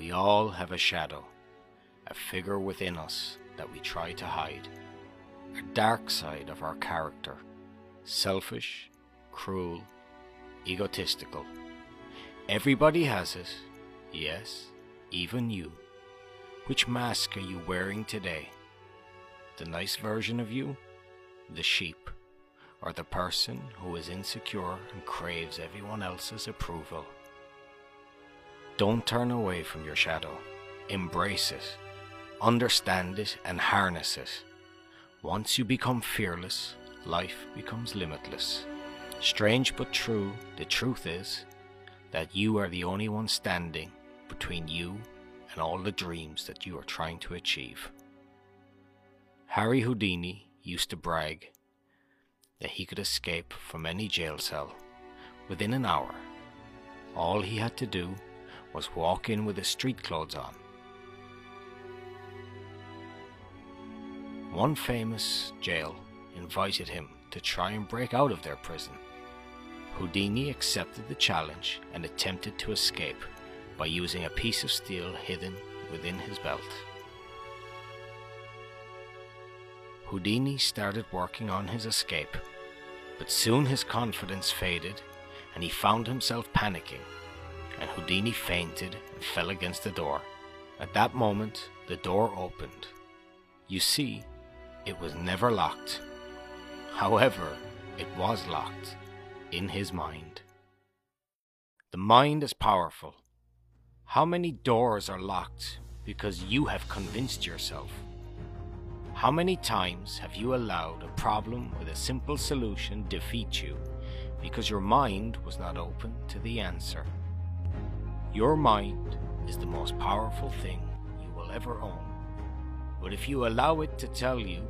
We all have a shadow, a figure within us that we try to hide, a dark side of our character, selfish, cruel, egotistical. Everybody has it, yes, even you. Which mask are you wearing today? The nice version of you? The sheep? Or the person who is insecure and craves everyone else's approval? Don't turn away from your shadow. Embrace it. Understand it and harness it. Once you become fearless, life becomes limitless. Strange but true, the truth is that you are the only one standing between you and all the dreams that you are trying to achieve. Harry Houdini used to brag that he could escape from any jail cell within an hour. All he had to do was walking with his street clothes on. One famous jail invited him to try and break out of their prison. Houdini accepted the challenge and attempted to escape by using a piece of steel hidden within his belt. Houdini started working on his escape, but soon his confidence faded and he found himself panicking, and Houdini fainted and fell against the door. At that moment, the door opened. You see, it was never locked. However, it was locked in his mind. The mind is powerful. How many doors are locked because you have convinced yourself? How many times have you allowed a problem with a simple solution defeat you because your mind was not open to the answer? Your mind is the most powerful thing you will ever own. But if you allow it to tell you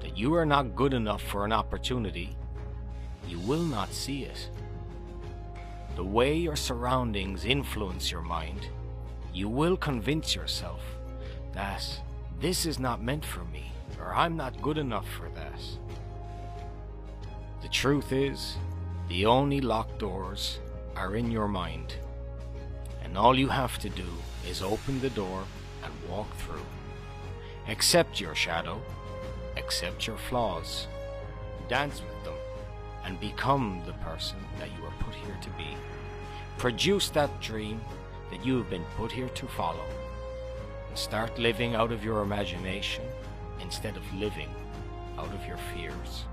that you are not good enough for an opportunity, you will not see it. The way your surroundings influence your mind, you will convince yourself that this is not meant for me, or I'm not good enough for that. The truth is, the only locked doors are in your mind, and all you have to do is open the door and walk through. Accept your shadow, accept your flaws, dance with them, and become the person that you were put here to be. Produce that dream that you have been put here to follow. And start living out of your imagination instead of living out of your fears.